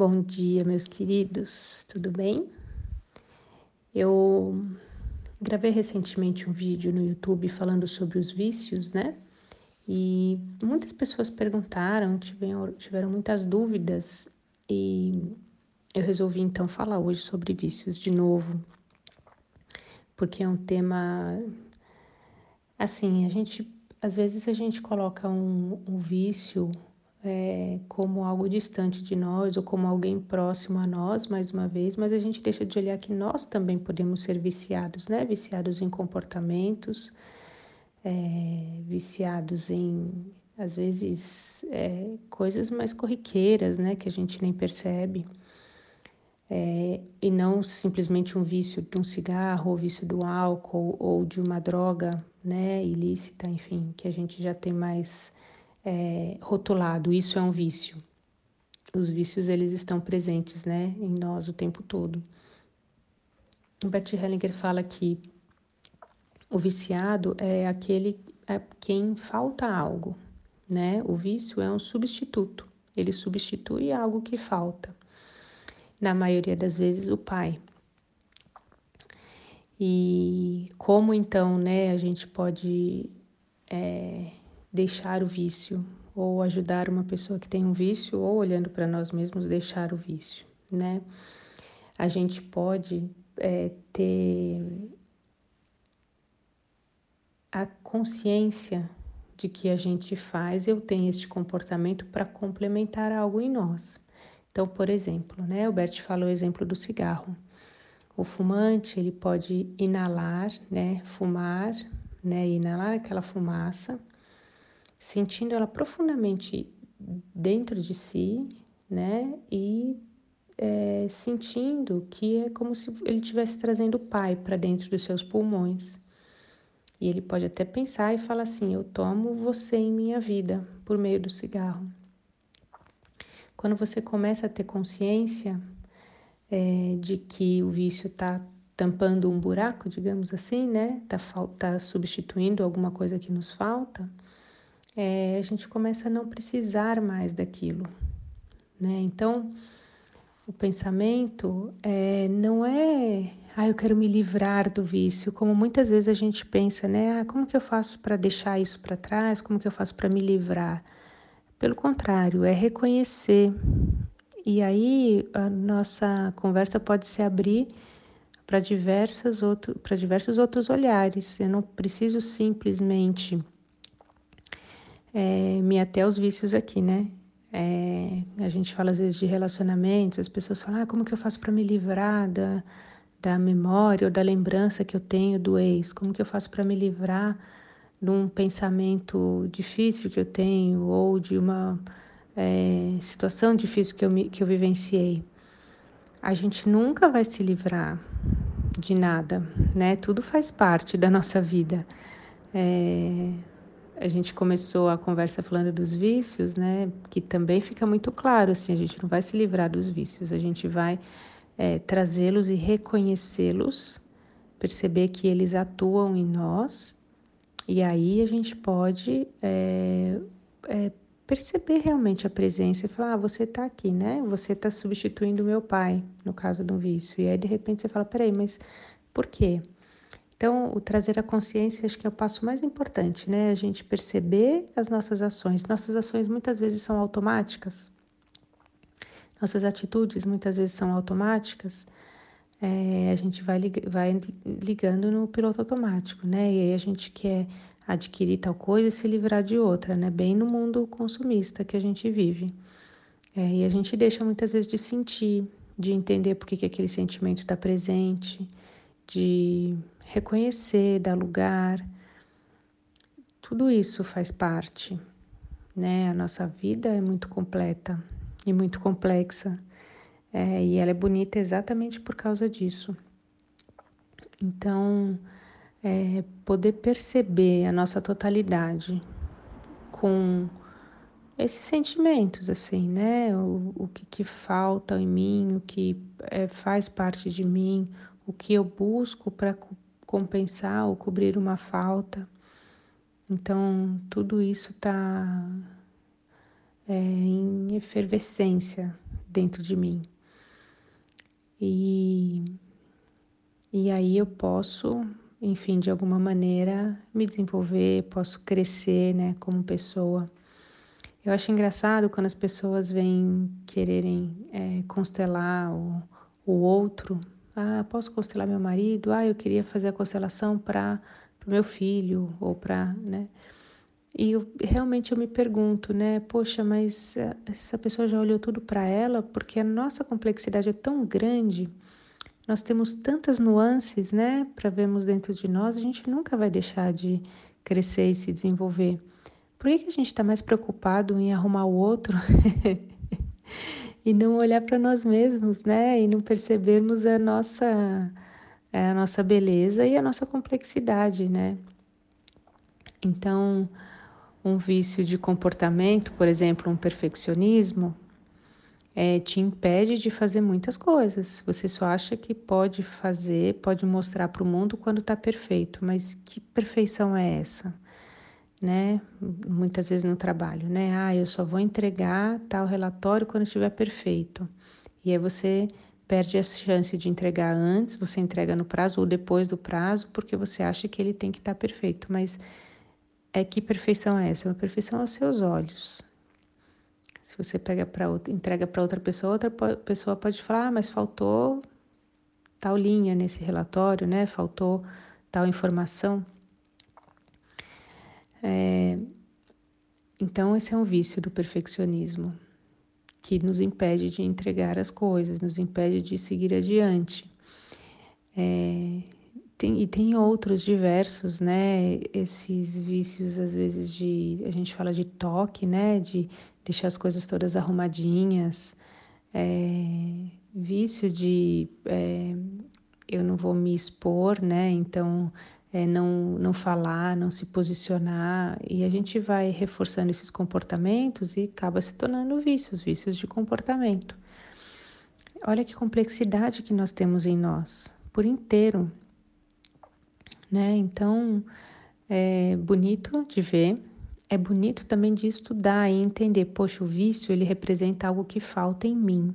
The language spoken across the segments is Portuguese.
Bom dia, meus queridos, tudo bem? Eu gravei recentemente um vídeo no YouTube falando sobre os vícios, né? E muitas pessoas perguntaram, tiveram, muitas dúvidas, e eu resolvi então falar hoje sobre vícios de novo, porque é um tema. Assim, a gente. Às vezes a gente coloca um, um vício é, como algo distante de nós ou como alguém próximo a nós, mais uma vez, mas a gente deixa de olhar que nós também podemos ser viciados, né? Viciados em comportamentos, é, viciados em, às vezes, é, coisas mais corriqueiras, né? Que a gente nem percebe. É, e não simplesmente um vício de um cigarro, ou vício do álcool, ou de uma droga, né? Ilícita, enfim, que a gente já tem mais é, rotulado, isso é um vício. Os vícios, eles estão presentes, né, em nós o tempo todo. O Bert Hellinger fala que o viciado é aquele a quem falta algo, né? O vício é um substituto. Ele substitui algo que falta. Na maioria das vezes, o pai. E como então, né, a gente pode é, deixar o vício, ou ajudar uma pessoa que tem um vício, ou olhando para nós mesmos, deixar o vício, né? A gente pode é, ter a consciência de que a gente faz, eu tenho este comportamento para complementar algo em nós. Então, por exemplo, né, o Bert falou o exemplo do cigarro. O fumante, ele pode inalar, né, fumar, né, inalar aquela fumaça sentindo ela profundamente dentro de si, né? E é, sentindo que é como se ele estivesse trazendo o pai para dentro dos seus pulmões. E ele pode até pensar e falar assim: Eu tomo você em minha vida por meio do cigarro. Quando você começa a ter consciência é, de que o vício está tampando um buraco, digamos assim, né? Está tá substituindo alguma coisa que nos falta é, a gente começa a não precisar mais daquilo, né? Então, o pensamento é, não é, ah, eu quero me livrar do vício, como muitas vezes a gente pensa, né? Ah, como que eu faço para deixar isso para trás? Como que eu faço para me livrar? Pelo contrário, é reconhecer. E aí a nossa conversa pode se abrir para diversos outros olhares. Eu não preciso simplesmente é, me até os vícios aqui, né? É, a gente fala às vezes de relacionamentos, as pessoas falam, ah, como que eu faço para me livrar da, da memória ou da lembrança que eu tenho do ex? Como que eu faço para me livrar de um pensamento difícil que eu tenho ou de uma é, situação difícil que eu, que eu vivenciei? A gente nunca vai se livrar de nada, né? Tudo faz parte da nossa vida. É, a gente começou a conversa falando dos vícios, né? Que também fica muito claro, assim, a gente não vai se livrar dos vícios, a gente vai é, trazê-los e reconhecê-los, perceber que eles atuam em nós, e aí a gente pode é, é, perceber realmente a presença e falar: ah, você está aqui, né? Você está substituindo meu pai, no caso do vício. E aí de repente você fala: peraí, mas por quê? Então, o trazer a consciência acho que é o passo mais importante, né? A gente perceber as nossas ações. Nossas ações muitas vezes são automáticas, nossas atitudes muitas vezes são automáticas. É, a gente vai, vai ligando no piloto automático, né? E aí a gente quer adquirir tal coisa e se livrar de outra, né? Bem no mundo consumista que a gente vive. É, e a gente deixa muitas vezes de sentir, de entender por que aquele sentimento está presente, de reconhecer, dar lugar. Tudo isso faz parte, né? A nossa vida é muito completa e muito complexa. É, e ela é bonita exatamente por causa disso. Então, é, poder perceber a nossa totalidade com esses sentimentos, assim, né? O, o que, que falta em mim, o que é, faz parte de mim, o que eu busco para compensar ou cobrir uma falta. Então, tudo isso está é, em efervescência dentro de mim. E, e aí eu posso, enfim, de alguma maneira me desenvolver, posso crescer, né, como pessoa. Eu acho engraçado quando as pessoas vêm quererem é, constelar o, o outro. Ah, posso constelar meu marido? Ah, eu queria fazer a constelação para o meu filho ou para, né? E eu, realmente eu me pergunto, né? Poxa, mas eh, essa pessoa já olhou tudo para ela, porque a nossa complexidade é tão grande, nós temos tantas nuances, né? Para vermos dentro de nós, a gente nunca vai deixar de crescer e se desenvolver. Por que, que a gente está mais preocupado em arrumar o outro e não olhar para nós mesmos, né? E não percebermos a nossa, a nossa beleza e a nossa complexidade, né? Então, um vício de comportamento, por exemplo, um perfeccionismo, é, te impede de fazer muitas coisas. Você só acha que pode fazer, pode mostrar para o mundo quando está perfeito, mas que perfeição é essa? Né? Muitas vezes no trabalho, né? Ah, eu só vou entregar tal relatório quando estiver perfeito. E aí você perde a chance de entregar antes, você entrega no prazo ou depois do prazo, porque você acha que ele tem que estar tá perfeito. Mas é que perfeição é essa? Uma perfeição aos seus olhos. Se você pega para entrega para outra pessoa, outra pessoa pode falar, ah, mas faltou tal linha nesse relatório, né? Faltou tal informação. É, então, esse é um vício do perfeccionismo que nos impede de entregar as coisas, nos impede de seguir adiante. É, tem, e tem outros diversos, né? Esses vícios, às vezes, de. A gente fala de toque, né? De deixar as coisas todas arrumadinhas. É, vício de. É, eu não vou me expor, né? Então, é, não, não falar, não se posicionar. E a gente vai reforçando esses comportamentos e acaba se tornando vícios vícios de comportamento. Olha que complexidade que nós temos em nós, por inteiro né? Então, é bonito de ver, é bonito também de estudar e entender, poxa, o vício ele representa algo que falta em mim.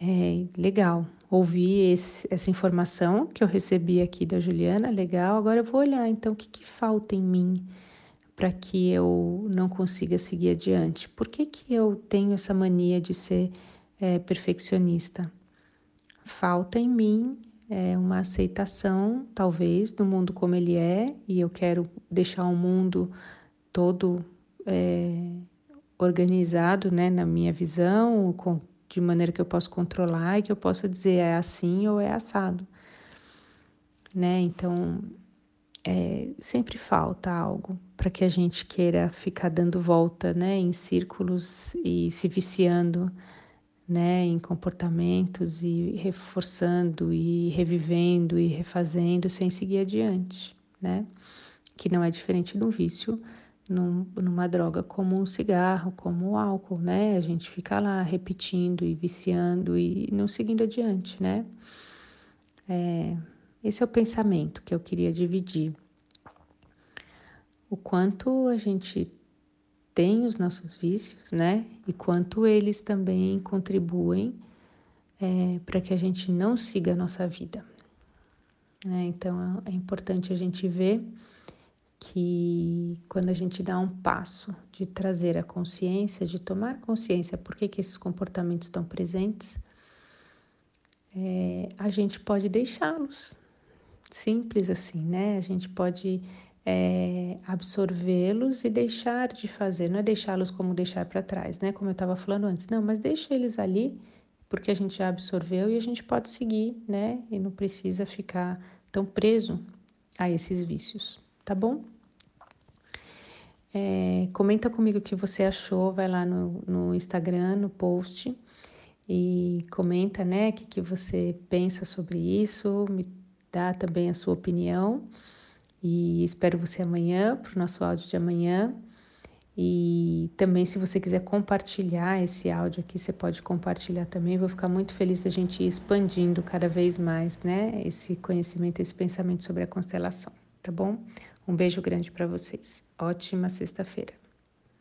É legal ouvir esse, essa informação que eu recebi aqui da Juliana, legal. Agora eu vou olhar então o que, que falta em mim para que eu não consiga seguir adiante. Por que, que eu tenho essa mania de ser é, perfeccionista? Falta em mim é uma aceitação, talvez, do mundo como ele é, e eu quero deixar o mundo todo é, organizado, né, na minha visão, com, de maneira que eu possa controlar e que eu possa dizer é assim ou é assado, né? Então, é, sempre falta algo para que a gente queira ficar dando volta, né, em círculos e se viciando né, em comportamentos e reforçando e revivendo e refazendo sem seguir adiante, né? Que não é diferente um vício num, numa droga como um cigarro, como o álcool, né? A gente fica lá repetindo e viciando e não seguindo adiante, né? É, esse é o pensamento que eu queria dividir. O quanto a gente tem os nossos vícios, né? E quanto eles também contribuem é, para que a gente não siga a nossa vida. Né? Então é importante a gente ver que quando a gente dá um passo de trazer a consciência, de tomar consciência por que, que esses comportamentos estão presentes, é, a gente pode deixá-los. Simples assim, né? A gente pode é, absorvê-los e deixar de fazer, não é deixá-los como deixar para trás, né? Como eu estava falando antes, não, mas deixa eles ali, porque a gente já absorveu e a gente pode seguir, né? E não precisa ficar tão preso a esses vícios, tá bom? É, comenta comigo o que você achou, vai lá no, no Instagram, no post, e comenta, né, o que, que você pensa sobre isso, me dá também a sua opinião. E espero você amanhã para o nosso áudio de amanhã. E também, se você quiser compartilhar esse áudio aqui, você pode compartilhar também. Vou ficar muito feliz da gente ir expandindo cada vez mais, né? Esse conhecimento, esse pensamento sobre a constelação, tá bom? Um beijo grande para vocês. Ótima sexta-feira.